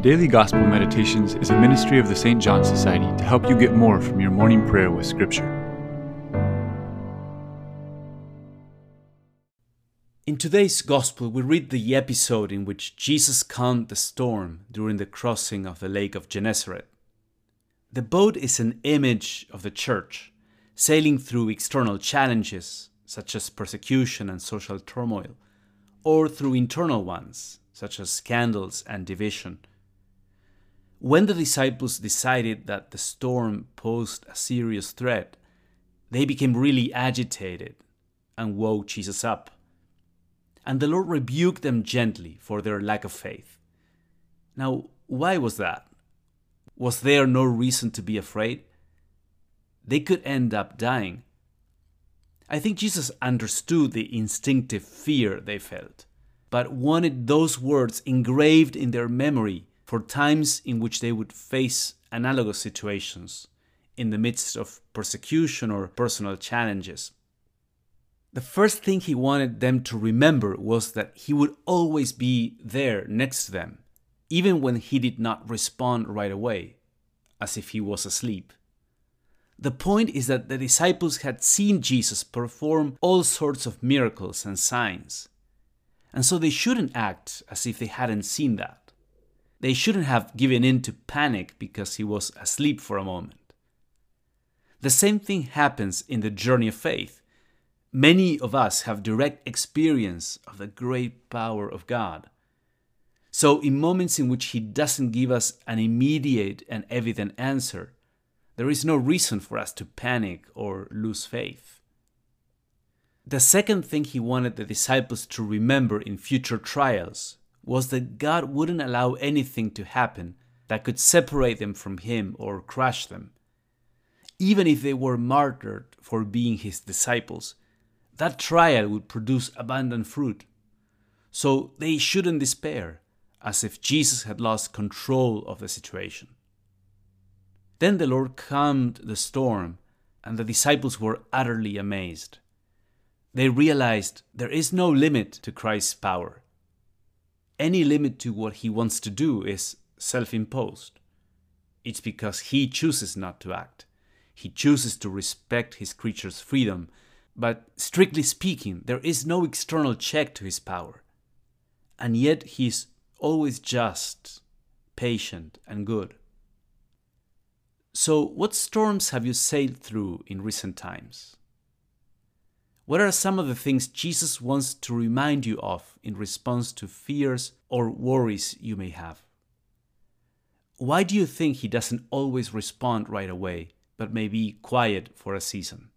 Daily Gospel Meditations is a ministry of the St. John Society to help you get more from your morning prayer with Scripture. In today's Gospel, we read the episode in which Jesus calmed the storm during the crossing of the Lake of Gennesaret. The boat is an image of the church, sailing through external challenges such as persecution and social turmoil, or through internal ones such as scandals and division. When the disciples decided that the storm posed a serious threat, they became really agitated and woke Jesus up. And the Lord rebuked them gently for their lack of faith. Now, why was that? Was there no reason to be afraid? They could end up dying. I think Jesus understood the instinctive fear they felt, but wanted those words engraved in their memory for times in which they would face analogous situations in the midst of persecution or personal challenges. The first thing he wanted them to remember was that he would always be there next to them, even when he did not respond right away, as if he was asleep. The point is that the disciples had seen Jesus perform all sorts of miracles and signs, and so they shouldn't act as if they hadn't seen that. They shouldn't have given in to panic because he was asleep for a moment. The same thing happens in the journey of faith. Many of us have direct experience of the great power of God. So, in moments in which He doesn't give us an immediate and evident answer, there is no reason for us to panic or lose faith. The second thing He wanted the disciples to remember in future trials was that God wouldn't allow anything to happen that could separate them from Him or crush them. Even if they were martyred for being His disciples, that trial would produce abundant fruit. So they shouldn't despair, as if Jesus had lost control of the situation. Then the Lord calmed the storm, and the disciples were utterly amazed. They realized there is no limit to Christ's power any limit to what he wants to do is self imposed. It's because he chooses not to act. He chooses to respect his creature's freedom, but strictly speaking, there is no external check to his power. And yet he is always just, patient, and good. So, what storms have you sailed through in recent times? What are some of the things Jesus wants to remind you of in response to fears or worries you may have? Why do you think he doesn't always respond right away, but may be quiet for a season?